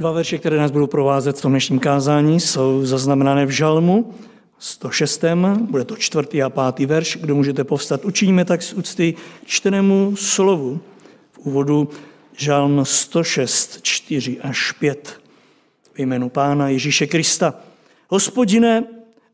Dva verše, které nás budou provázet v tom dnešním kázání, jsou zaznamenané v Žalmu 106. Bude to čtvrtý a pátý verš, kdo můžete povstat. Učiníme tak z úcty čtenému slovu v úvodu Žalm 106, 4 až 5. V jménu Pána Ježíše Krista. Hospodine,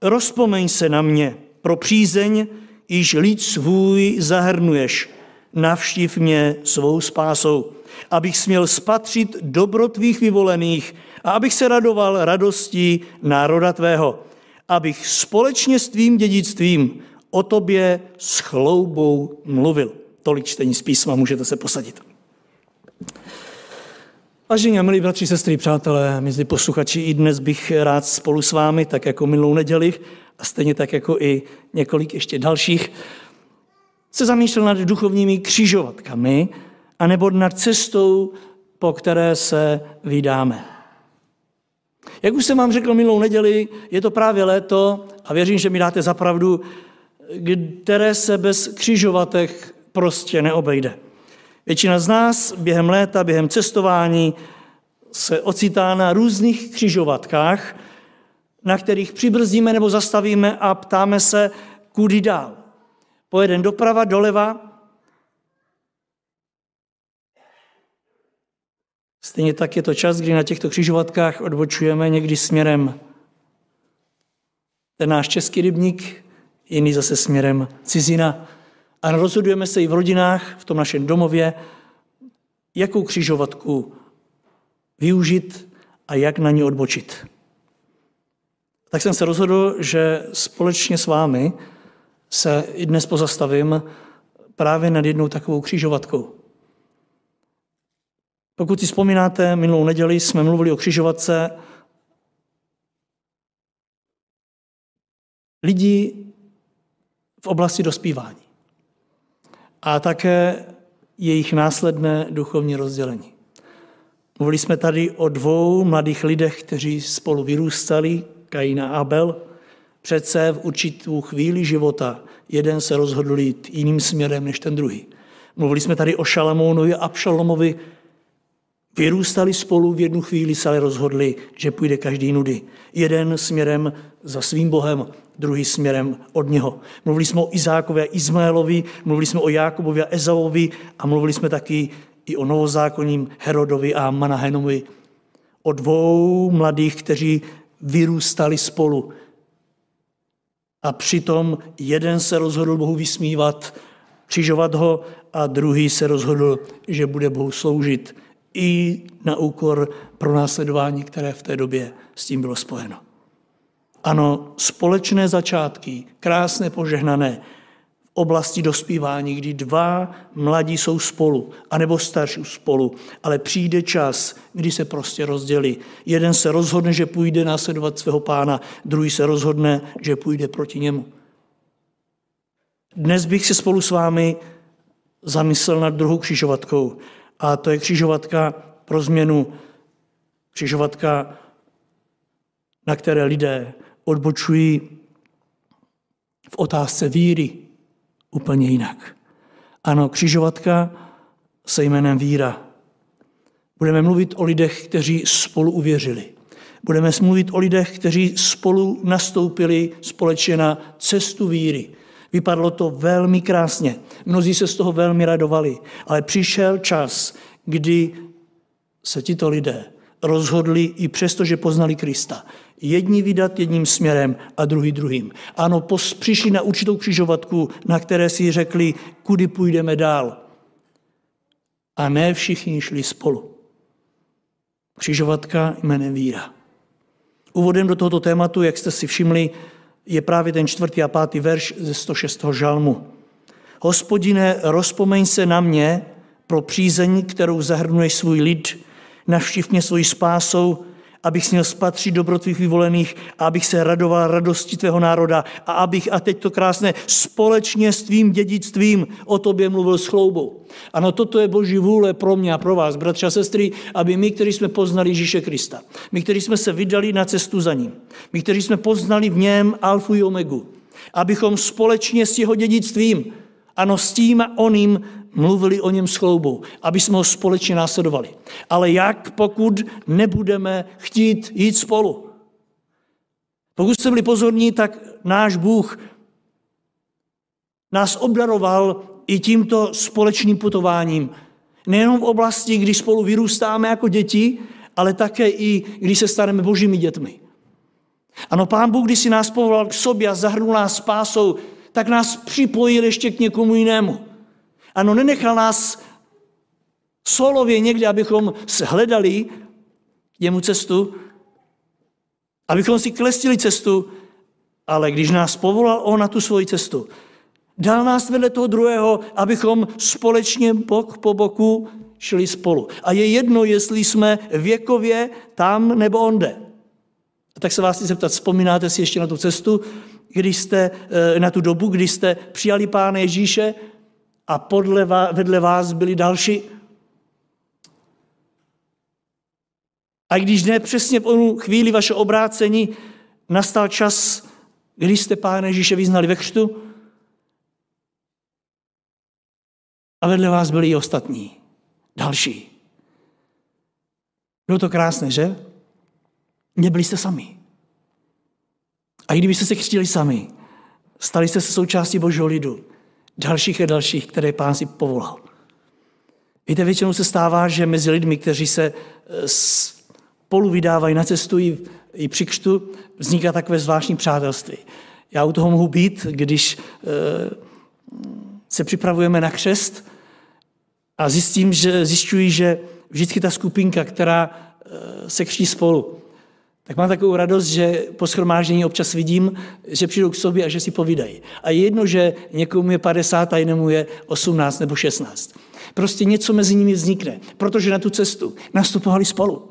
rozpomeň se na mě pro přízeň, již lid svůj zahrnuješ. Navštív mě svou spásou, abych směl spatřit dobro tvých vyvolených a abych se radoval radostí národa tvého, abych společně s tvým dědictvím o tobě s chloubou mluvil. Tolik čtení z písma, můžete se posadit. Vážení a milí bratři, sestry, přátelé, mezi posluchači, i dnes bych rád spolu s vámi, tak jako minulou neděli, a stejně tak jako i několik ještě dalších, se zamýšlel nad duchovními křižovatkami, anebo nad cestou, po které se vydáme. Jak už jsem vám řekl minulou neděli, je to právě léto a věřím, že mi dáte zapravdu, které se bez křižovatek prostě neobejde. Většina z nás během léta, během cestování se ocitá na různých křižovatkách, na kterých přibrzdíme nebo zastavíme a ptáme se, kudy dál. Pojeden doprava, doleva. Stejně tak je to čas, kdy na těchto křižovatkách odbočujeme někdy směrem ten náš český rybník, jiný zase směrem cizina. A rozhodujeme se i v rodinách, v tom našem domově, jakou křižovatku využít a jak na ní odbočit. Tak jsem se rozhodl, že společně s vámi se i dnes pozastavím právě nad jednou takovou křižovatkou. Pokud si vzpomínáte, minulou neděli jsme mluvili o křižovatce lidí v oblasti dospívání a také jejich následné duchovní rozdělení. Mluvili jsme tady o dvou mladých lidech, kteří spolu vyrůstali, Kain a Abel. Přece v určitou chvíli života jeden se rozhodl jít jiným směrem než ten druhý. Mluvili jsme tady o Šalamounovi a Abšalomovi. Vyrůstali spolu, v jednu chvíli se ale rozhodli, že půjde každý nudy. Jeden směrem za svým Bohem, druhý směrem od něho. Mluvili jsme o Izákovi a Izmaelovi, mluvili jsme o Jákobovi a Ezavovi a mluvili jsme taky i o novozákonním Herodovi a Manahenovi. O dvou mladých, kteří vyrůstali spolu. A přitom jeden se rozhodl Bohu vysmívat, křižovat ho a druhý se rozhodl, že bude Bohu sloužit i na úkor pro následování, které v té době s tím bylo spojeno. Ano, společné začátky, krásné, požehnané, v oblasti dospívání, kdy dva mladí jsou spolu, anebo starší spolu, ale přijde čas, kdy se prostě rozdělí. Jeden se rozhodne, že půjde následovat svého pána, druhý se rozhodne, že půjde proti němu. Dnes bych se spolu s vámi zamyslel nad druhou křižovatkou. A to je křižovatka pro změnu. Křižovatka, na které lidé odbočují v otázce víry úplně jinak. Ano, křižovatka se jménem víra. Budeme mluvit o lidech, kteří spolu uvěřili. Budeme mluvit o lidech, kteří spolu nastoupili společně na cestu víry. Vypadlo to velmi krásně. Mnozí se z toho velmi radovali. Ale přišel čas, kdy se tito lidé rozhodli i přesto, že poznali Krista, Jedni vydat jedním směrem a druhý druhým. Ano, pos, přišli na určitou křižovatku, na které si řekli, kudy půjdeme dál. A ne všichni šli spolu. Křižovatka jménem víra. Úvodem do tohoto tématu, jak jste si všimli, je právě ten čtvrtý a pátý verš ze 106. žalmu. Hospodine, rozpomeň se na mě pro přízeň, kterou zahrnuješ svůj lid, navštív mě svojí spásou, abych směl spatřit dobro tvých vyvolených a abych se radoval radosti tvého národa a abych, a teď to krásné, společně s tvým dědictvím o tobě mluvil s chloubou. Ano, toto je boží vůle pro mě a pro vás, bratři a sestry, aby my, kteří jsme poznali Ježíše Krista, my, kteří jsme se vydali na cestu za ním, my, kteří jsme poznali v něm alfu i omegu, abychom společně s jeho dědictvím Ano, s tím a oným mluvili o něm s chloubou, aby jsme ho společně následovali. Ale jak, pokud nebudeme chtít jít spolu? Pokud jste byli pozorní, tak náš Bůh nás obdaroval i tímto společným putováním. Nejenom v oblasti, kdy spolu vyrůstáme jako děti, ale také i když se staneme božími dětmi. Ano, Pán Bůh, když si nás povolal k sobě a zahrnul nás spásou, tak nás připojil ještě k někomu jinému. Ano, nenechal nás solově někde, abychom hledali jemu cestu, abychom si klestili cestu, ale když nás povolal on na tu svoji cestu, dal nás vedle toho druhého, abychom společně bok po boku šli spolu. A je jedno, jestli jsme věkově tam nebo onde. A tak se vás chci zeptat, vzpomínáte si ještě na tu cestu, když jste, eh, na tu dobu, kdy jste přijali Pána Ježíše a podle vás, vedle vás byli další? A když ne přesně v onu chvíli vaše obrácení nastal čas, kdy jste Pána Ježíše vyznali ve křtu a vedle vás byli i ostatní, další. Bylo to krásné, že? Nebyli jste sami. A i kdybyste se křtili sami, stali jste se součástí božího lidu, dalších a dalších, které pán si povolal. Víte, většinou se stává, že mezi lidmi, kteří se eh, spolu vydávají na cestu i, i při křtu, vzniká takové zvláštní přátelství. Já u toho mohu být, když eh, se připravujeme na křest a zjistím, že, zjišťuji, že vždycky ta skupinka, která eh, se křtí spolu, tak mám takovou radost, že po schromáždění občas vidím, že přijdou k sobě a že si povídají. A je jedno, že někomu je 50 a jinému je 18 nebo 16. Prostě něco mezi nimi vznikne, protože na tu cestu nastupovali spolu.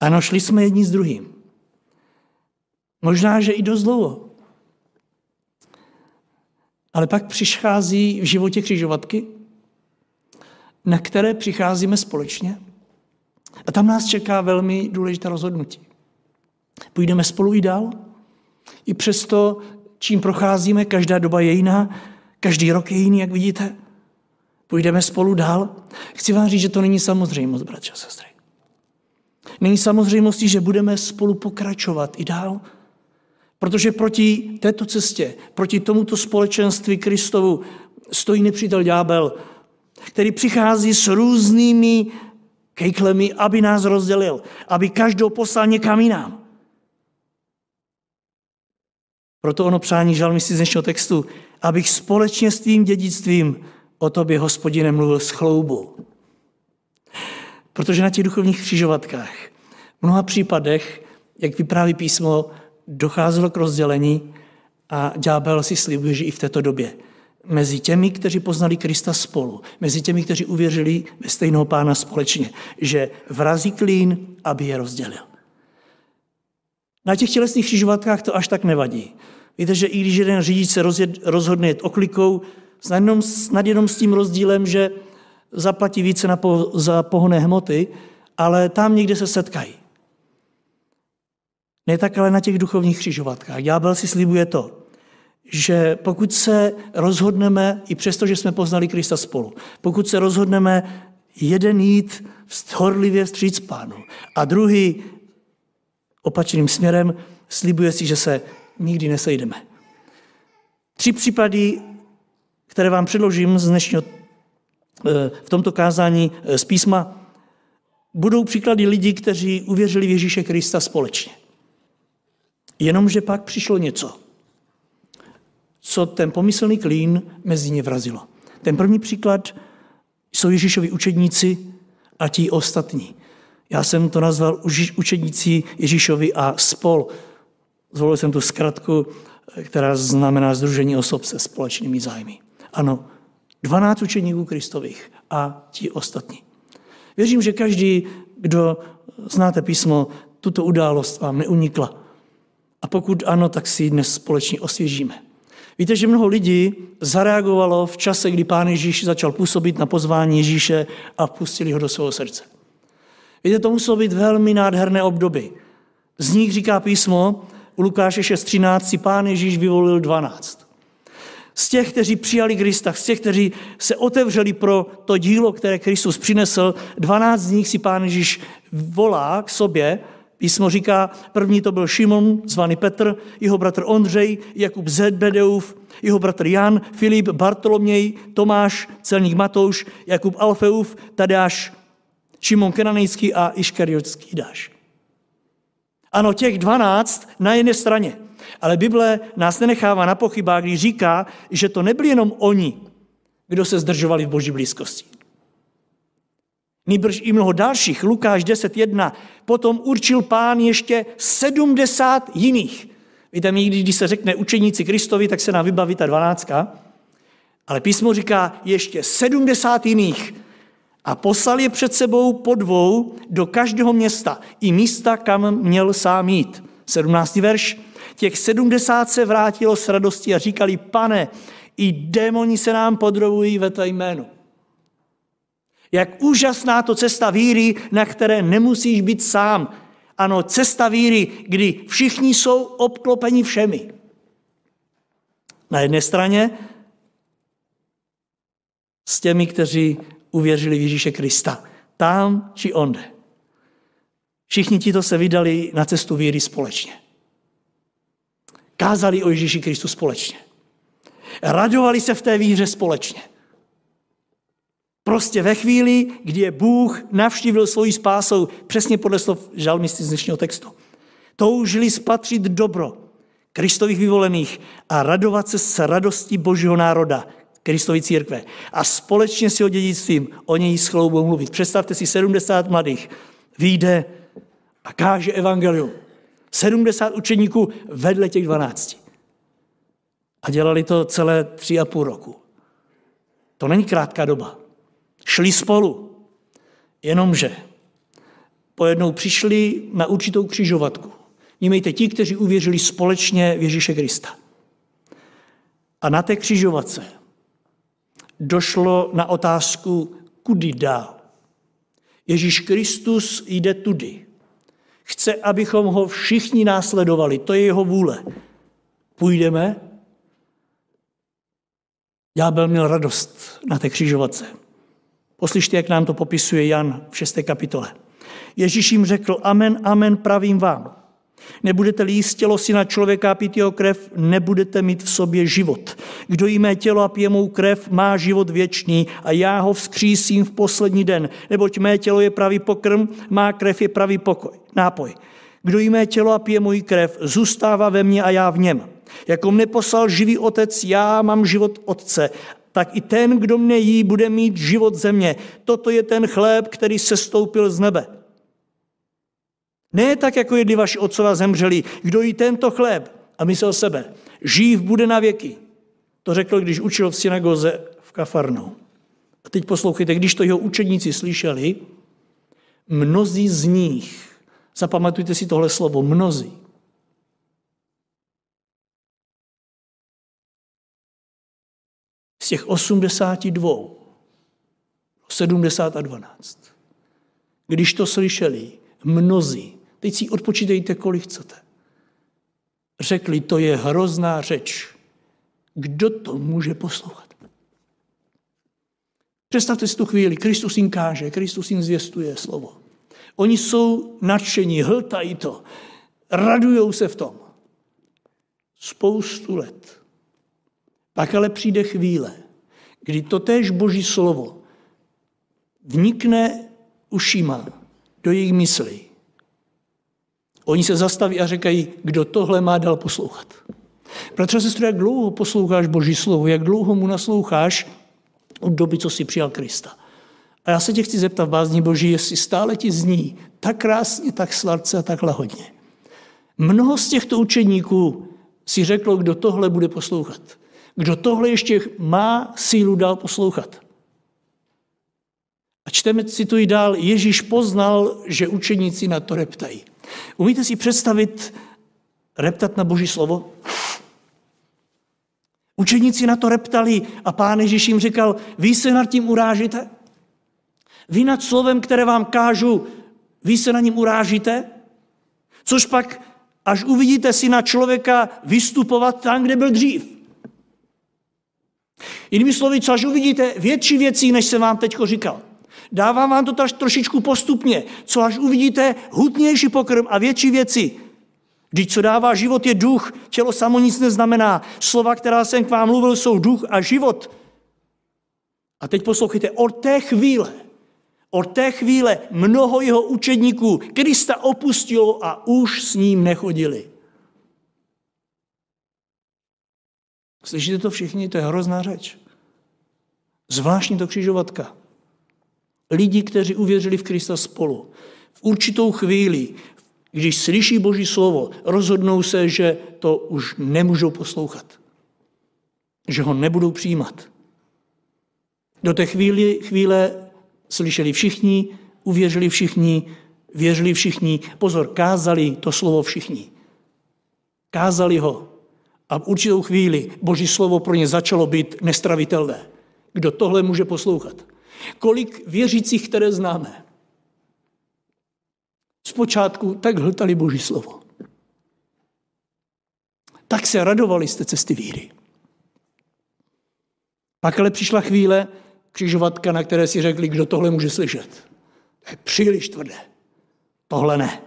Ano, šli jsme jedni s druhým. Možná, že i dost dlouho. Ale pak přichází v životě křižovatky, na které přicházíme společně – a tam nás čeká velmi důležité rozhodnutí. Půjdeme spolu i dál? I přesto, čím procházíme, každá doba je jiná, každý rok je jiný, jak vidíte. Půjdeme spolu dál? Chci vám říct, že to není samozřejmost, bratře a sestry. Není samozřejmostí, že budeme spolu pokračovat i dál, protože proti této cestě, proti tomuto společenství Kristovu stojí nepřítel ďábel, který přichází s různými kejklemi, aby nás rozdělil, aby každou poslal někam jinam. Proto ono přání žalmisty z dnešního textu, abych společně s tvým dědictvím o tobě, hospodine, mluvil s chloubou. Protože na těch duchovních křižovatkách v mnoha případech, jak vypráví písmo, docházelo k rozdělení a ďábel si slibuje, že i v této době mezi těmi, kteří poznali Krista spolu, mezi těmi, kteří uvěřili ve stejného pána společně, že vrazí klín, aby je rozdělil. Na těch tělesných křižovatkách to až tak nevadí. Víte, že i když jeden řidič se rozhodne jet oklikou, snad jenom, snad jenom s tím rozdílem, že zaplatí více na po, za pohonné hmoty, ale tam někde se setkají. Ne tak ale na těch duchovních křižovatkách. Ďábel si slibuje to, že pokud se rozhodneme, i přesto, že jsme poznali Krista spolu, pokud se rozhodneme jeden jít horlivě vstříc pánu a druhý opačným směrem, slibuje si, že se nikdy nesejdeme. Tři případy, které vám předložím z dnešního, eh, v tomto kázání eh, z písma, budou příklady lidí, kteří uvěřili v Ježíše Krista společně. Jenomže pak přišlo něco – co ten pomyslný klín mezi ně vrazilo. Ten první příklad jsou Ježíšovi učedníci a ti ostatní. Já jsem to nazval učedníci Ježíšovi a spol. Zvolil jsem tu zkratku, která znamená Združení osob se společnými zájmy. Ano, 12 učeníků Kristových a ti ostatní. Věřím, že každý, kdo znáte písmo, tuto událost vám neunikla. A pokud ano, tak si ji dnes společně osvěžíme. Víte, že mnoho lidí zareagovalo v čase, kdy Pán Ježíš začal působit na pozvání Ježíše a vpustili ho do svého srdce. Víte, to muselo být velmi nádherné období. Z nich říká písmo u Lukáše 6.13 si Pán Ježíš vyvolil 12. z těch, kteří přijali Krista, z těch, kteří se otevřeli pro to dílo, které Kristus přinesl, 12 z nich si pán Ježíš volá k sobě. Písmo říká, první to byl Šimon, zvaný Petr, jeho bratr Ondřej, Jakub Zedbedeův, jeho bratr Jan, Filip, Bartoloměj, Tomáš, celník Matouš, Jakub Alfeův, Tadáš, Šimon Kenanejský a Iškariotský Dáš. Ano, těch dvanáct na jedné straně. Ale Bible nás nenechává na pochybách, když říká, že to nebyli jenom oni, kdo se zdržovali v boží blízkosti. Nýbrž i mnoho dalších, Lukáš 10.1, potom určil pán ještě 70 jiných. Víte, my, když se řekne učeníci Kristovi, tak se nám vybaví ta dvanáctka, ale písmo říká ještě 70 jiných, a poslal je před sebou po dvou do každého města, i místa, kam měl sám jít. 17. verš. Těch 70 se vrátilo s radostí a říkali, pane, i démoni se nám podrobují ve tvé jménu. Jak úžasná to cesta víry, na které nemusíš být sám. Ano, cesta víry, kdy všichni jsou obklopeni všemi. Na jedné straně s těmi, kteří uvěřili v Ježíše Krista. Tam či onde. Všichni tito se vydali na cestu víry společně. Kázali o Ježíši Kristu společně. Radovali se v té víře společně. Prostě ve chvíli, kdy je Bůh navštívil svojí spásou, přesně podle slov žalmisty z dnešního textu, toužili spatřit dobro Kristových vyvolených a radovat se s radostí Božího národa, Kristovi církve. A společně s jeho dědictvím o něj s chloubou mluvit. Představte si 70 mladých vyjde a káže evangelium. 70 učeníků vedle těch 12. A dělali to celé tři a půl roku. To není krátká doba. Šli spolu. Jenomže pojednou přišli na určitou křižovatku. Nímejte ti, kteří uvěřili společně v Ježíše Krista. A na té křižovatce došlo na otázku, kudy dál. Ježíš Kristus jde tudy. Chce, abychom ho všichni následovali. To je jeho vůle. Půjdeme? Ďábel měl radost na té křižovatce. Poslyšte, jak nám to popisuje Jan v 6. kapitole. Ježíš jim řekl, amen, amen, pravím vám. Nebudete-li jíst tělo syna člověka a pít jeho krev, nebudete mít v sobě život. Kdo jí mé tělo a pije mou krev, má život věčný a já ho vzkřísím v poslední den. Neboť mé tělo je pravý pokrm, má krev je pravý pokoj, nápoj. Kdo jí mé tělo a pije můj krev, zůstává ve mně a já v něm. Jako mne poslal živý otec, já mám život otce tak i ten, kdo mne jí, bude mít život země. Toto je ten chléb, který se stoupil z nebe. Ne tak, jako jedli vaši otcova zemřeli. Kdo jí tento chléb a myslel sebe, živ bude na věky. To řekl, když učil v synagoze v Kafarnou. A teď poslouchejte, když to jeho učedníci slyšeli, mnozí z nich, zapamatujte si tohle slovo, mnozí, z těch 82, 70 a 12. Když to slyšeli, mnozí, Teď si odpočítejte, kolik chcete. Řekli, to je hrozná řeč. Kdo to může poslouchat? Představte si tu chvíli, Kristus jim káže, Kristus jim zvěstuje slovo. Oni jsou nadšení, hltají to, radujou se v tom. Spoustu let. Pak ale přijde chvíle, kdy totéž boží slovo vnikne ušima do jejich myslí Oni se zastaví a říkají, kdo tohle má dal poslouchat. Bratře, sestro, jak dlouho posloucháš Boží slovo, jak dlouho mu nasloucháš od doby, co si přijal Krista. A já se tě chci zeptat, bázní Boží, jestli stále ti zní tak krásně, tak sladce a tak lahodně. Mnoho z těchto učeníků si řeklo, kdo tohle bude poslouchat. Kdo tohle ještě má sílu dál poslouchat. A čteme, cituji dál, Ježíš poznal, že učeníci na to reptají. Umíte si představit reptat na Boží slovo? Učeníci na to reptali a pán Ježíš jim říkal, vy se nad tím urážíte? Vy nad slovem, které vám kážu, vy se na ním urážíte? Což pak, až uvidíte si na člověka vystupovat tam, kde byl dřív. Jinými slovy, co až uvidíte větší věcí, než jsem vám teď říkal. Dávám vám to taž trošičku postupně, co až uvidíte hutnější pokrm a větší věci. Když co dává život je duch, tělo samo nic neznamená. Slova, která jsem k vám mluvil, jsou duch a život. A teď poslouchejte, od té chvíle, od té chvíle mnoho jeho učedníků Krista opustilo a už s ním nechodili. Slyšíte to všichni? To je hrozná řeč. Zvláštní to křižovatka. Lidi, kteří uvěřili v Krista spolu, v určitou chvíli, když slyší Boží slovo, rozhodnou se, že to už nemůžou poslouchat. Že ho nebudou přijímat. Do té chvíli, chvíle slyšeli všichni, uvěřili všichni, věřili všichni, pozor, kázali to slovo všichni. Kázali ho. A v určitou chvíli Boží slovo pro ně začalo být nestravitelné. Kdo tohle může poslouchat? Kolik věřících, které známe, zpočátku tak hltali Boží slovo. Tak se radovali z té cesty víry. Pak ale přišla chvíle, křižovatka, na které si řekli, kdo tohle může slyšet. To je příliš tvrdé. Tohle ne.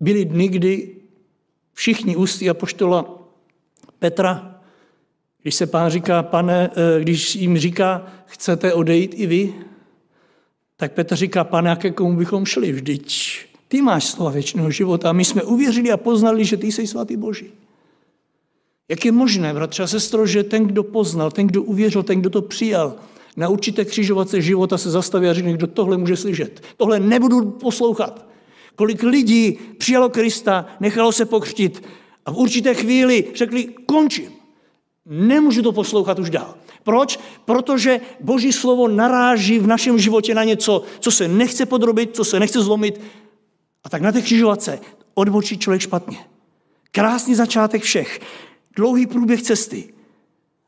Byly dny, kdy všichni ústy apoštola Petra, když se pán říká, pane, eh, když jim říká, chcete odejít i vy, tak Petr říká, pane, jaké komu bychom šli? Vždyť ty máš slova věčného života a my jsme uvěřili a poznali, že ty jsi svatý Boží. Jak je možné, bratře a sestro, že ten, kdo poznal, ten, kdo uvěřil, ten, kdo to přijal, na určité křižovatce života se zastaví a řekne, kdo tohle může slyšet. Tohle nebudu poslouchat. Kolik lidí přijalo Krista, nechalo se pokřtit a v určité chvíli řekli, končím. Nemůžu to poslouchat už dál. Proč? Protože Boží slovo naráží v našem životě na něco, co se nechce podrobit, co se nechce zlomit. A tak na té křižovatce odbočí člověk špatně. Krásný začátek všech. Dlouhý průběh cesty.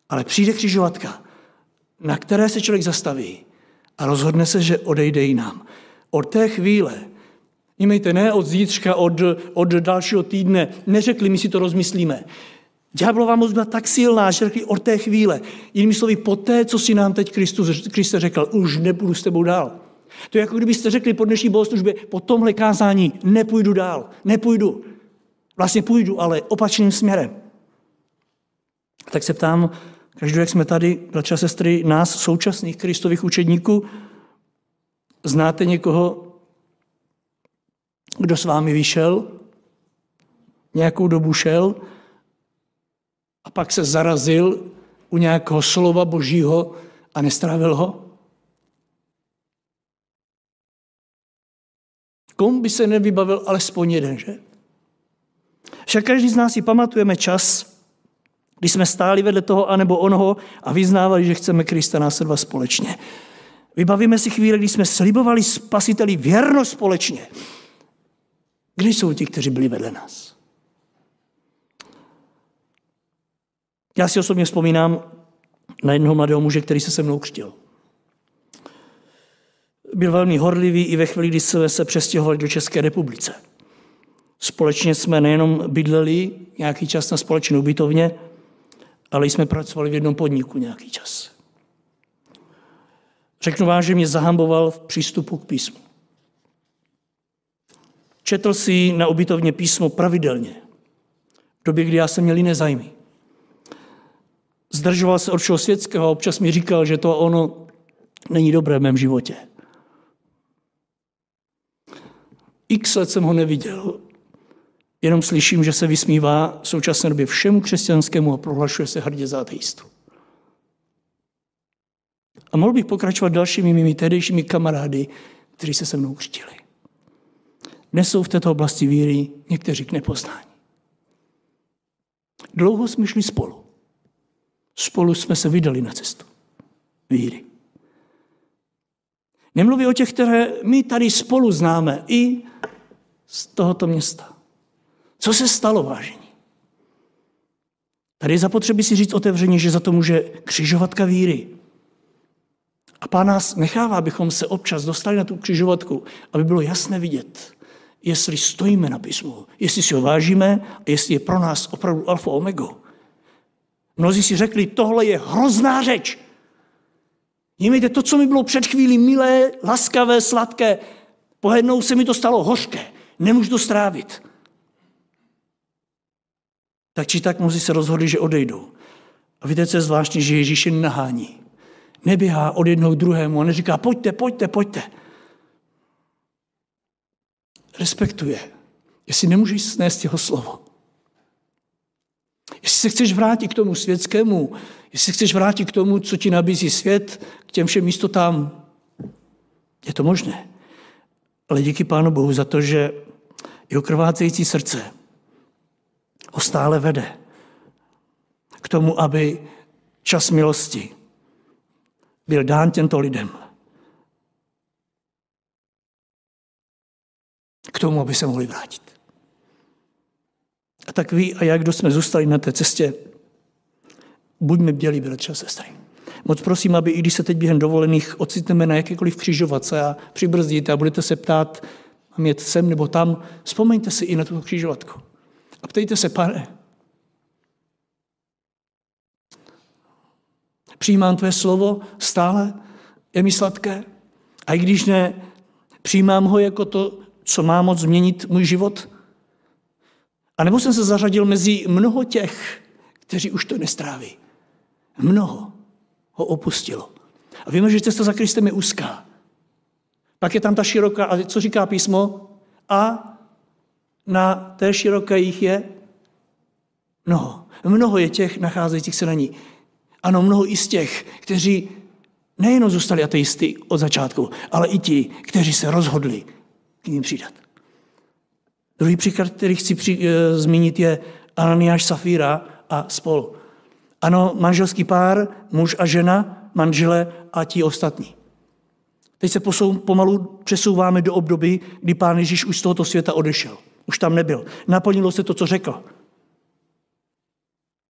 Ale přijde křižovatka, na které se člověk zastaví a rozhodne se, že odejde jinam. Od té chvíle Nímejte, ne od zítřka, od, od dalšího týdne. Neřekli, my si to rozmyslíme. Ďáblová moc byla tak silná, že řekli od té chvíle. Jinými slovy, po té, co si nám teď Kristus, Kriste řekl, už nebudu s tebou dál. To je jako kdybyste řekli po dnešní bohoslužbě, po tomhle kázání nepůjdu dál, nepůjdu. Vlastně půjdu, ale opačným směrem. Tak se ptám, každý, jak jsme tady, bratři a sestry, nás, současných kristových učedníků, znáte někoho, kdo s vámi vyšel, nějakou dobu šel a pak se zarazil u nějakého slova božího a nestrávil ho? Komu by se nevybavil alespoň jeden, že? Však každý z nás si pamatujeme čas, kdy jsme stáli vedle toho anebo onoho a vyznávali, že chceme Krista následovat společně. Vybavíme si chvíli, kdy jsme slibovali spasiteli věrnost společně. Kde jsou ti, kteří byli vedle nás? Já si osobně vzpomínám na jednoho mladého muže, který se se mnou křtil. Byl velmi horlivý i ve chvíli, kdy jsme se přestěhovali do České republice. Společně jsme nejenom bydleli nějaký čas na společné ubytovně, ale jsme pracovali v jednom podniku nějaký čas. Řeknu vám, že mě zahamboval v přístupu k písmu. Četl si na ubytovně písmo pravidelně. V době, kdy já jsem měl jiné zájmy. Zdržoval se od všeho světského a občas mi říkal, že to ono není dobré v mém životě. X let jsem ho neviděl, jenom slyším, že se vysmívá v současné době všemu křesťanskému a prohlašuje se hrdě za ateistu. A mohl bych pokračovat dalšími mými tehdejšími kamarády, kteří se se mnou křtili. Dnes jsou v této oblasti víry někteří k nepoznání. Dlouho jsme šli spolu. Spolu jsme se vydali na cestu víry. Nemluví o těch, které my tady spolu známe i z tohoto města. Co se stalo, vážení? Tady je zapotřebí si říct otevřeně, že za to může křižovatka víry. A pán nás nechává, abychom se občas dostali na tu křižovatku, aby bylo jasné vidět, jestli stojíme na písmu, jestli si ho vážíme a jestli je pro nás opravdu alfa omega. Mnozí si řekli, tohle je hrozná řeč. Nímejte, to, co mi bylo před chvílí milé, laskavé, sladké, pohlednou se mi to stalo hořké. Nemůžu to strávit. Tak či tak mnozí se rozhodli, že odejdou. A víte, co je zvláštní, že Ježíš je nahání. Neběhá od jednoho k druhému a neříká, pojďte, pojďte, pojďte. Respektuje. Jestli nemůžeš snést jeho slovo. Jestli se chceš vrátit k tomu světskému, jestli chceš vrátit k tomu, co ti nabízí svět, k těm všem místotám, je to možné. Ale díky Pánu Bohu za to, že jeho krvácející srdce ho stále vede k tomu, aby čas milosti byl dán těmto lidem. Tomu, aby se mohli vrátit. A tak vy a já, kdo jsme zůstali na té cestě, buďme bdělí, bratři a sestry. Moc prosím, aby i když se teď během dovolených ocitneme na jakékoliv křižovatce a přibrzdíte a budete se ptát, mám jet sem nebo tam, vzpomeňte si i na tu křižovatku. A ptejte se, pane, přijímám tvé slovo stále, je mi sladké. A i když ne, přijímám ho jako to, co má moc změnit můj život. A nebo jsem se zařadil mezi mnoho těch, kteří už to nestráví. Mnoho ho opustilo. A víme, že cesta za Kristem je úzká. Pak je tam ta široká, a co říká písmo? A na té široké jich je mnoho. Mnoho je těch nacházejících se na ní. Ano, mnoho i z těch, kteří nejenom zůstali ateisty od začátku, ale i ti, kteří se rozhodli k ním přidat. Druhý příklad, který chci při, e, zmínit, je Ananiáš Safíra a spol. Ano, manželský pár, muž a žena, manžele a ti ostatní. Teď se posou, pomalu přesouváme do období, kdy pán Ježíš už z tohoto světa odešel. Už tam nebyl. Naplnilo se to, co řekl.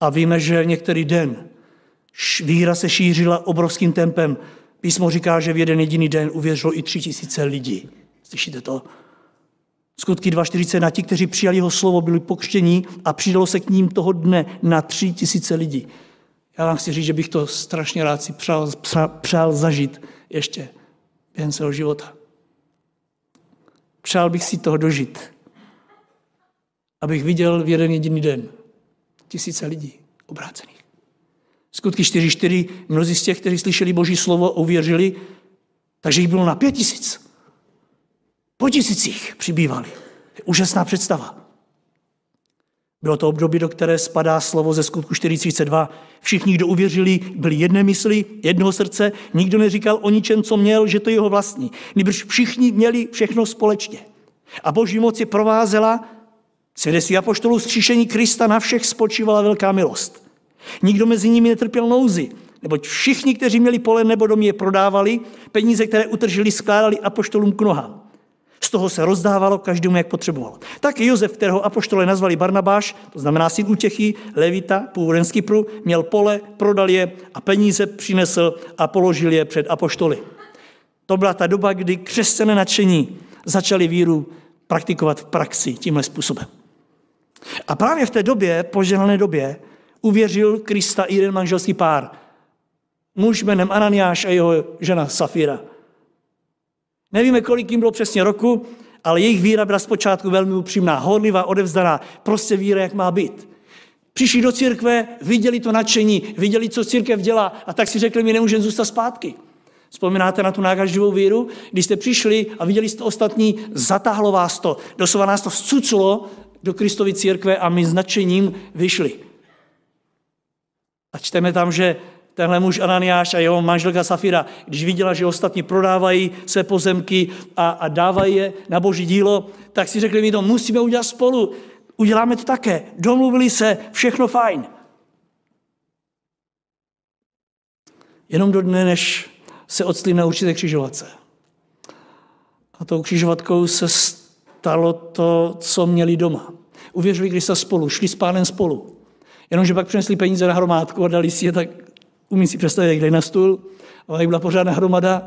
A víme, že některý den víra se šířila obrovským tempem. Písmo říká, že v jeden jediný den uvěřilo i tři tisíce lidí. Slyšíte to? Skutky 2.40 na ti, kteří přijali jeho slovo, byli pokštění a přidalo se k ním toho dne na tři tisíce lidí. Já vám chci říct, že bych to strašně rád si přál, přál zažít ještě během svého života. Přál bych si toho dožít abych viděl v jeden jediný den tisíce lidí obrácených. Skutky 4.4. Mnozí z těch, kteří slyšeli Boží slovo, uvěřili, takže jich bylo na pět tisíc. Po tisících přibývali. Úžasná představa. Bylo to období, do které spadá slovo ze skutku 42. Všichni, kdo uvěřili, byli jedné mysli, jednoho srdce, nikdo neříkal o ničem, co měl, že to je jeho vlastní. Nebož všichni měli všechno společně. A boží moc je provázela Svědectví apoštolů zkříšení Krista na všech spočívala velká milost. Nikdo mezi nimi netrpěl nouzy, neboť všichni, kteří měli pole nebo domy, je prodávali, peníze, které utržili, skládali apoštolům k nohám. Z toho se rozdávalo každému, jak potřeboval. Tak i Josef, kterého apoštole nazvali Barnabáš, to znamená syn Utěchy, Levita, původem z Kypru, měl pole, prodal je a peníze přinesl a položil je před apoštoly. To byla ta doba, kdy křesťané nadšení začali víru praktikovat v praxi tímhle způsobem. A právě v té době, požehnané době, uvěřil Krista i jeden manželský pár. Muž jménem Ananiáš a jeho žena Safira. Nevíme, kolik jim bylo přesně roku, ale jejich víra byla zpočátku velmi upřímná, horlivá, odevzdaná, prostě víra, jak má být. Přišli do církve, viděli to nadšení, viděli, co církev dělá a tak si řekli, my nemůžeme zůstat zpátky. Vzpomínáte na tu nágaždivou víru? Když jste přišli a viděli jste ostatní, zatáhlo vás to, doslova nás to vcuculo do Kristovy církve a my s nadšením vyšli. A čteme tam, že tenhle muž Ananiáš a jeho manželka Safira, když viděla, že ostatní prodávají své pozemky a, a dávají je na boží dílo, tak si řekli, my to musíme udělat spolu. Uděláme to také. Domluvili se, všechno fajn. Jenom do dne, než se odstli na určité křižovatce. A tou křižovatkou se stalo to, co měli doma. Uvěřili Krista spolu, šli s pánem spolu. Jenomže pak přinesli peníze na hromádku a dali si je, tak umím si představit, jak na stůl. A jak byla pořádná hromada.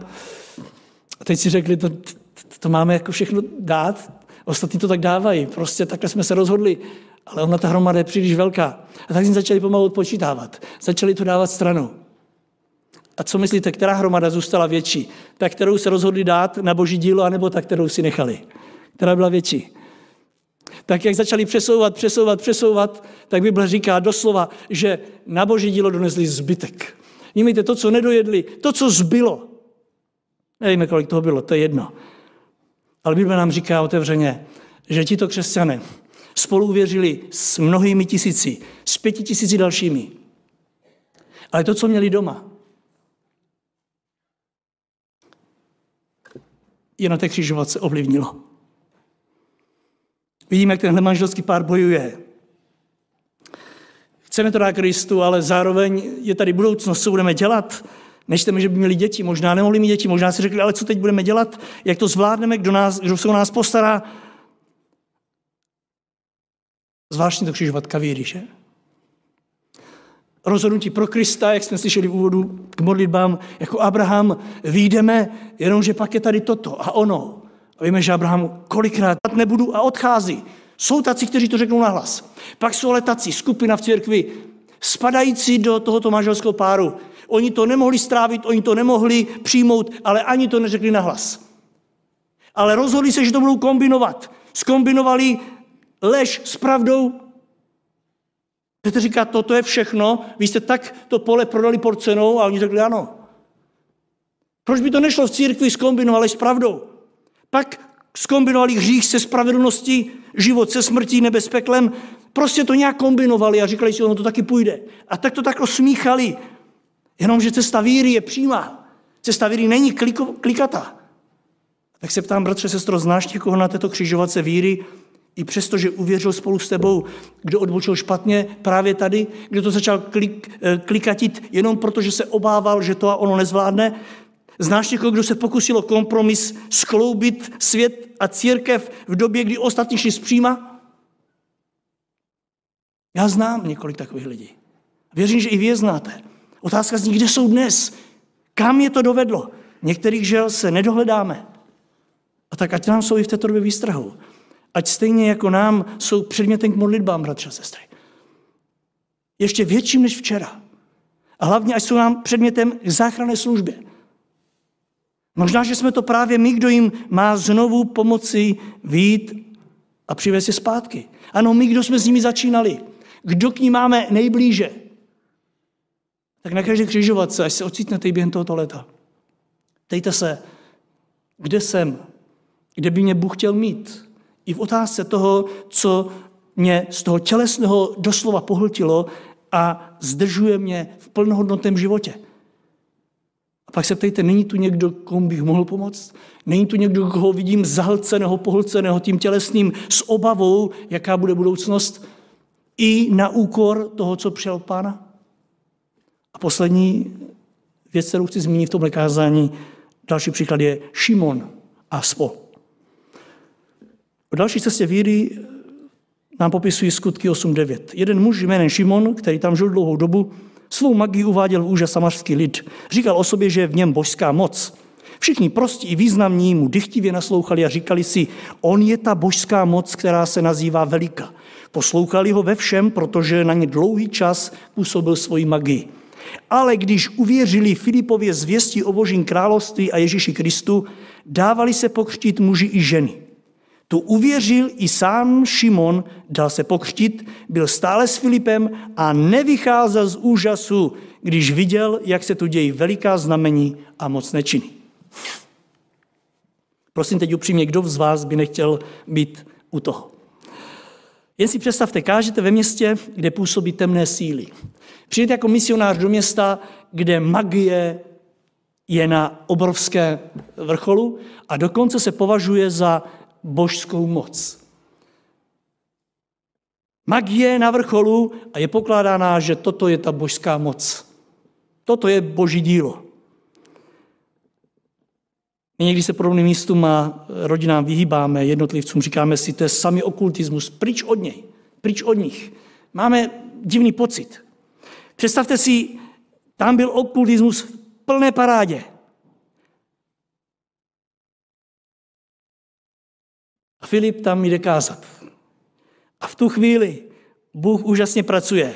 A teď si řekli, to, to, to máme jako všechno dát. Ostatní to tak dávají, prostě takhle jsme se rozhodli, ale ona ta hromada je příliš velká. A tak jsme začali pomalu odpočítávat. Začali to dávat stranou. A co myslíte, která hromada zůstala větší? Ta, kterou se rozhodli dát na boží dílo, anebo ta, kterou si nechali? Která byla větší? Tak jak začali přesouvat, přesouvat, přesouvat, tak Bible říká doslova, že na boží dílo donesli zbytek. Vnímejte, to, co nedojedli, to, co zbylo. Nevíme, kolik toho bylo, to je jedno. Ale Bible nám říká otevřeně, že tito křesťané spolu uvěřili s mnohými tisíci, s pěti tisíci dalšími. Ale to, co měli doma, je na té křižovatce ovlivnilo. Vidíme, jak tenhle manželský pár bojuje. Chceme to dát Kristu, ale zároveň je tady budoucnost, co budeme dělat. Nečteme, že by měli děti, možná nemohli mít děti, možná si řekli, ale co teď budeme dělat, jak to zvládneme, kdo, nás, kdo se o nás postará. Zvláštní to křižovatka víry, že? Rozhodnutí pro Krista, jak jsme slyšeli v úvodu k modlitbám, jako Abraham, výjdeme, jenomže pak je tady toto a ono. A víme, že Abraham kolikrát nebudu a odchází. Jsou taci, kteří to řeknou nahlas. Pak jsou ale taci, skupina v církvi, spadající do tohoto manželského páru. Oni to nemohli strávit, oni to nemohli přijmout, ale ani to neřekli nahlas. Ale rozhodli se, že to budou kombinovat. Skombinovali lež s pravdou. Petr říká, toto je všechno, vy jste tak to pole prodali pod cenou a oni řekli ano. Proč by to nešlo v církvi skombinovali s pravdou? Pak skombinovali hřích se spravedlností, život se smrtí, nebe s peklem. Prostě to nějak kombinovali a říkali si, ono to taky půjde. A tak to tak osmíchali. Jenomže cesta víry je přímá. Cesta víry není kliko, klikata. Tak se ptám, bratře, sestro, znáš někoho na této křižovatce víry, i přesto, že uvěřil spolu s tebou, kdo odbočil špatně právě tady, kdo to začal klik, eh, klikatit jenom proto, že se obával, že to a ono nezvládne, Znáš někoho, kdo se pokusil o kompromis skloubit svět a církev v době, kdy ostatní šli zpříma? Já znám několik takových lidí. Věřím, že i vy je znáte. Otázka zní, kde jsou dnes? Kam je to dovedlo? Některých žel se nedohledáme. A tak ať nám jsou i v této době výstrahou. Ať stejně jako nám jsou předmětem k modlitbám, bratře a sestry. Ještě větším než včera. A hlavně, ať jsou nám předmětem k záchranné službě. Možná, že jsme to právě my, kdo jim má znovu pomoci výjít a přivést je zpátky. Ano, my, kdo jsme s nimi začínali, kdo k ní máme nejblíže, tak na každé křižovatce, až se ocitnete během tohoto leta, tejte se, kde jsem, kde by mě Bůh chtěl mít. I v otázce toho, co mě z toho tělesného doslova pohltilo a zdržuje mě v plnohodnotném životě. Pak se ptejte, není tu někdo, komu bych mohl pomoct? Není tu někdo, koho vidím zahlceného, pohlceného tím tělesným s obavou, jaká bude budoucnost? I na úkor toho, co přijal pána? A poslední věc, kterou chci zmínit v tomhle kázání, další příklad je Šimon a spol. O další cestě víry nám popisují skutky 8.9. Jeden muž jménem Šimon, který tam žil dlouhou dobu, Svou magii uváděl v úžas samarský lid. Říkal o sobě, že je v něm božská moc. Všichni prostí i významní mu dychtivě naslouchali a říkali si, on je ta božská moc, která se nazývá velika. Poslouchali ho ve všem, protože na ně dlouhý čas působil svoji magii. Ale když uvěřili Filipově zvěstí o božím království a Ježíši Kristu, dávali se pokřtít muži i ženy. Tu uvěřil i sám Šimon, dal se pokřtit, byl stále s Filipem a nevycházel z úžasu, když viděl, jak se tu dějí veliká znamení a moc nečiny. Prosím teď upřímně, kdo z vás by nechtěl být u toho? Jen si představte, kážete ve městě, kde působí temné síly. Přijete jako misionář do města, kde magie je na obrovské vrcholu a dokonce se považuje za božskou moc. Magie na vrcholu a je pokládána, že toto je ta božská moc. Toto je boží dílo. My někdy se podobným místům a rodinám vyhýbáme, jednotlivcům říkáme si, to je sami okultismus, pryč od něj, pryč od nich. Máme divný pocit. Představte si, tam byl okultismus v plné parádě. A Filip tam jde kázat. A v tu chvíli Bůh úžasně pracuje.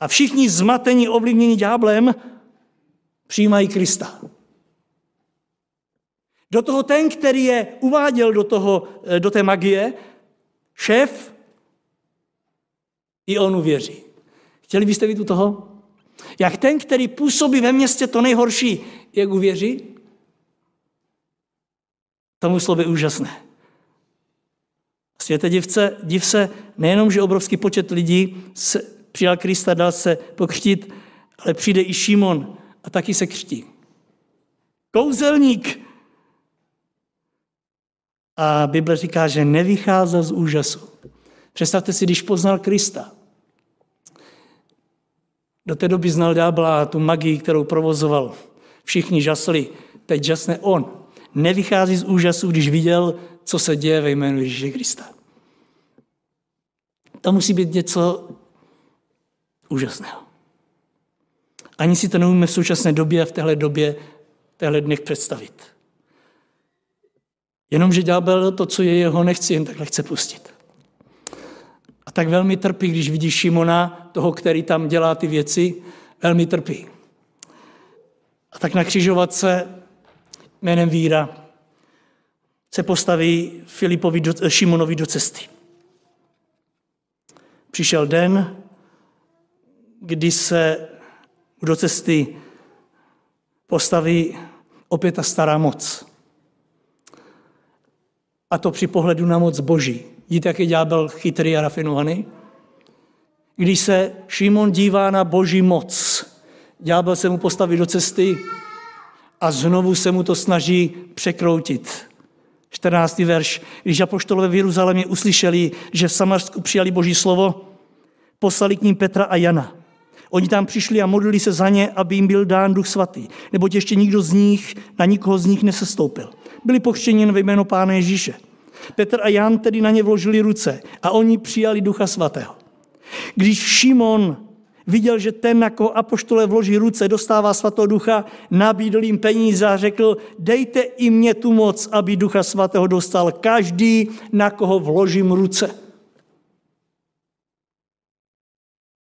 A všichni zmatení, ovlivnění ďáblem, přijímají Krista. Do toho ten, který je uváděl do, toho, eh, do té magie, šéf, i on uvěří. Chtěli byste být u toho? Jak ten, který působí ve městě to nejhorší, jak uvěří? Tomu slovo je úžasné. Světe divce, div se, nejenom, že obrovský počet lidí se, přijal Krista, dal se pokřtít, ale přijde i Šimon a taky se křtí. Kouzelník. A Bible říká, že nevycházel z úžasu. Představte si, když poznal Krista. Do té doby znal ďábla a tu magii, kterou provozoval. Všichni žasli, teď žasne on. Nevychází z úžasu, když viděl, co se děje ve jménu Ježíše Krista. To musí být něco úžasného. Ani si to neumíme v současné době a v téhle době, v téhle dnech představit. Jenomže ďábel to, co je jeho, nechci jen tak lehce pustit. A tak velmi trpí, když vidí Šimona, toho, který tam dělá ty věci, velmi trpí. A tak na křižovatce jménem víra se postaví Filipovi do, Šimonovi do cesty. Přišel den, kdy se do cesty postaví opět ta stará moc. A to při pohledu na moc Boží. Vidíte, jak je ďábel chytrý a rafinovaný? Když se Šimon dívá na Boží moc, ďábel se mu postaví do cesty a znovu se mu to snaží překroutit. 14. verš. Když apoštolové v Jeruzalémě uslyšeli, že v Samarsku přijali Boží slovo, poslali k ním Petra a Jana. Oni tam přišli a modlili se za ně, aby jim byl dán duch svatý, neboť ještě nikdo z nich, na nikoho z nich nesestoupil. Byli pochřtěni ve jméno Pána Ježíše. Petr a Jan tedy na ně vložili ruce a oni přijali ducha svatého. Když Šimon viděl, že ten, na koho apoštole vloží ruce, dostává svatého ducha, nabídl jim peníze a řekl, dejte i mě tu moc, aby ducha svatého dostal každý, na koho vložím ruce.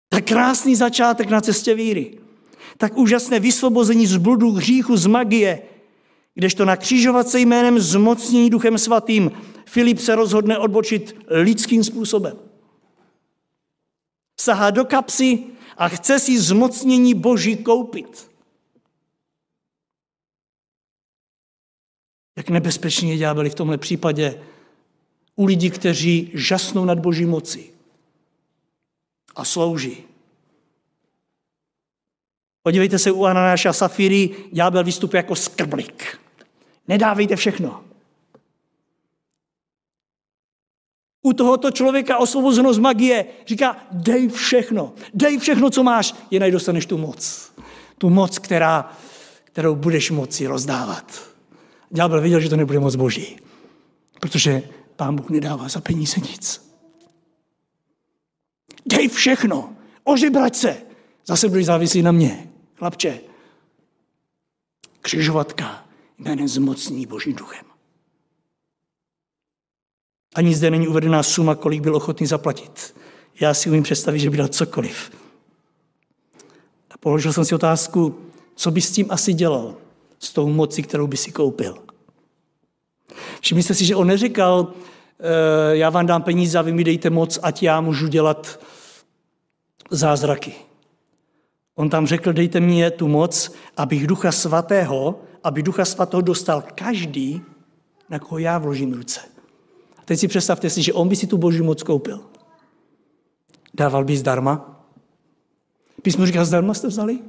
Tak krásný začátek na cestě víry. Tak úžasné vysvobození z bludu, hříchu, z magie, kdežto na křižovatce jménem zmocnění duchem svatým Filip se rozhodne odbočit lidským způsobem. Sahá do kapsy a chce si zmocnění Boží koupit. Jak nebezpečně je ďábeli v tomhle případě u lidí, kteří žasnou nad Boží moci a slouží. Podívejte se u Ananáša Safíry, ďábel vystupuje jako skrblik. Nedávejte všechno. U tohoto člověka osvobozeno z magie říká, dej všechno, dej všechno, co máš, jen dostaneš tu moc. Tu moc, která, kterou budeš moci rozdávat. Ďábel věděl, že to nebude moc boží, protože pán Bůh nedává za peníze nic. Dej všechno, ožebrať se, zase budeš závislý na mě, chlapče. Křižovatka jménem zmocní Božím duchem. Ani zde není uvedená suma, kolik byl ochotný zaplatit. Já si umím představit, že by dal cokoliv. A položil jsem si otázku, co by s tím asi dělal, s tou mocí, kterou by si koupil. Všimli jste si, že on neříkal, eh, já vám dám peníze a vy mi dejte moc, ať já můžu dělat zázraky. On tam řekl, dejte mi tu moc, abych ducha svatého, aby ducha svatého dostal každý, na koho já vložím ruce. Teď si představte si, že on by si tu boží moc koupil. Dával by zdarma? Písmo říká, zdarma jste vzali?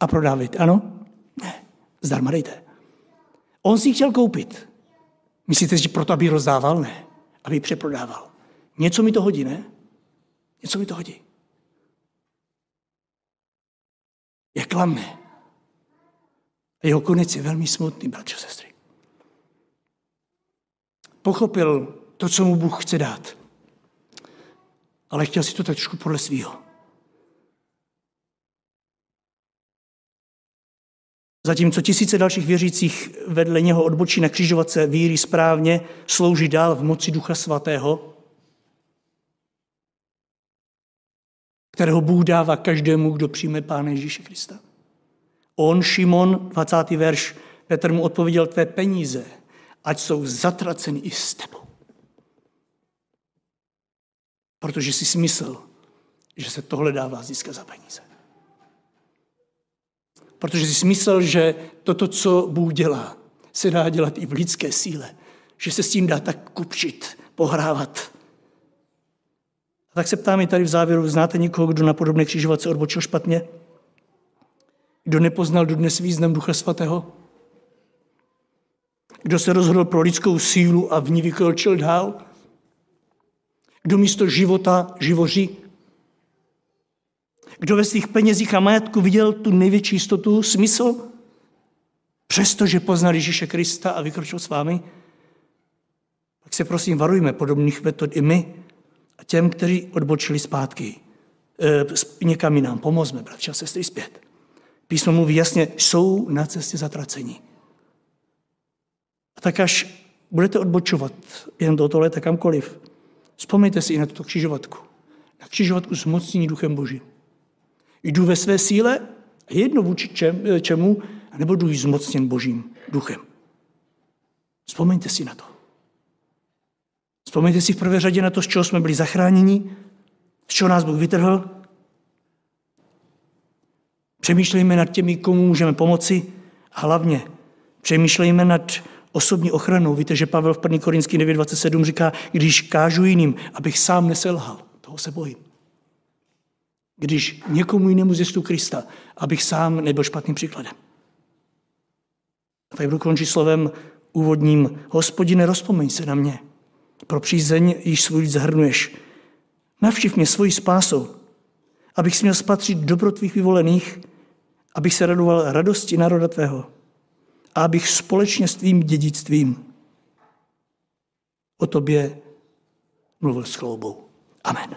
A prodávejte, ano? Ne, zdarma dejte. On si chtěl koupit. Myslíte, že proto, aby rozdával? Ne, aby přeprodával. Něco mi to hodí, ne? Něco mi to hodí. Jak klame. A jeho konec je velmi smutný, bratře, sestry. Pochopil to, co mu Bůh chce dát. Ale chtěl si to trošku podle svého. Zatímco tisíce dalších věřících vedle něho odbočí na křižovatce víry správně, slouží dál v moci Ducha Svatého, kterého Bůh dává každému, kdo přijme Pána Ježíše Krista. On, Šimon, 20. verš, Petr mu odpověděl, tvé peníze, ať jsou zatraceny i s tebou. Protože jsi si myslel, že se tohle dává získat za peníze. Protože jsi myslel, že toto, co Bůh dělá, se dá dělat i v lidské síle. Že se s tím dá tak kupčit, pohrávat. A tak se ptáme tady v závěru, znáte někoho, kdo na podobné křižovatce odbočil špatně? Kdo nepoznal dodnes význam Ducha Svatého? Kdo se rozhodl pro lidskou sílu a v ní vykročil dál? Kdo místo života živoří? Kdo ve svých penězích a majetku viděl tu největší jistotu, smysl? Přestože poznal Ježíše Krista a vykročil s vámi? Tak se prosím varujme podobných metod i my a těm, kteří odbočili zpátky. E, někam nám pomozme, bratři a sestry, zpět. Písmo mluví jasně, jsou na cestě zatracení. Tak až budete odbočovat jen do tohle, kamkoliv, vzpomeňte si i na tuto křižovatku. Na křižovatku zmocnění duchem Božím. Jdu ve své síle jedno vůči čem, čemu, nebo jdu zmocněn Božím duchem. Vzpomeňte si na to. Vzpomeňte si v prvé řadě na to, z čeho jsme byli zachráněni, z čeho nás Bůh vytrhl. Přemýšlejme nad těmi, komu můžeme pomoci a hlavně přemýšlejme nad osobní ochranou. Víte, že Pavel v 1. Korinský 9.27 říká, když kážu jiným, abych sám neselhal. Toho se bojím. Když někomu jinému zjistu Krista, abych sám nebyl špatným příkladem. A tak budu končit slovem úvodním. Hospodine, rozpomeň se na mě. Pro přízeň již svůj zahrnuješ. Navštiv mě svojí spásou, abych směl spatřit dobro tvých vyvolených, abych se radoval radosti národa tvého a abych společně s tvým dědictvím o tobě mluvil s chloubou. Amen.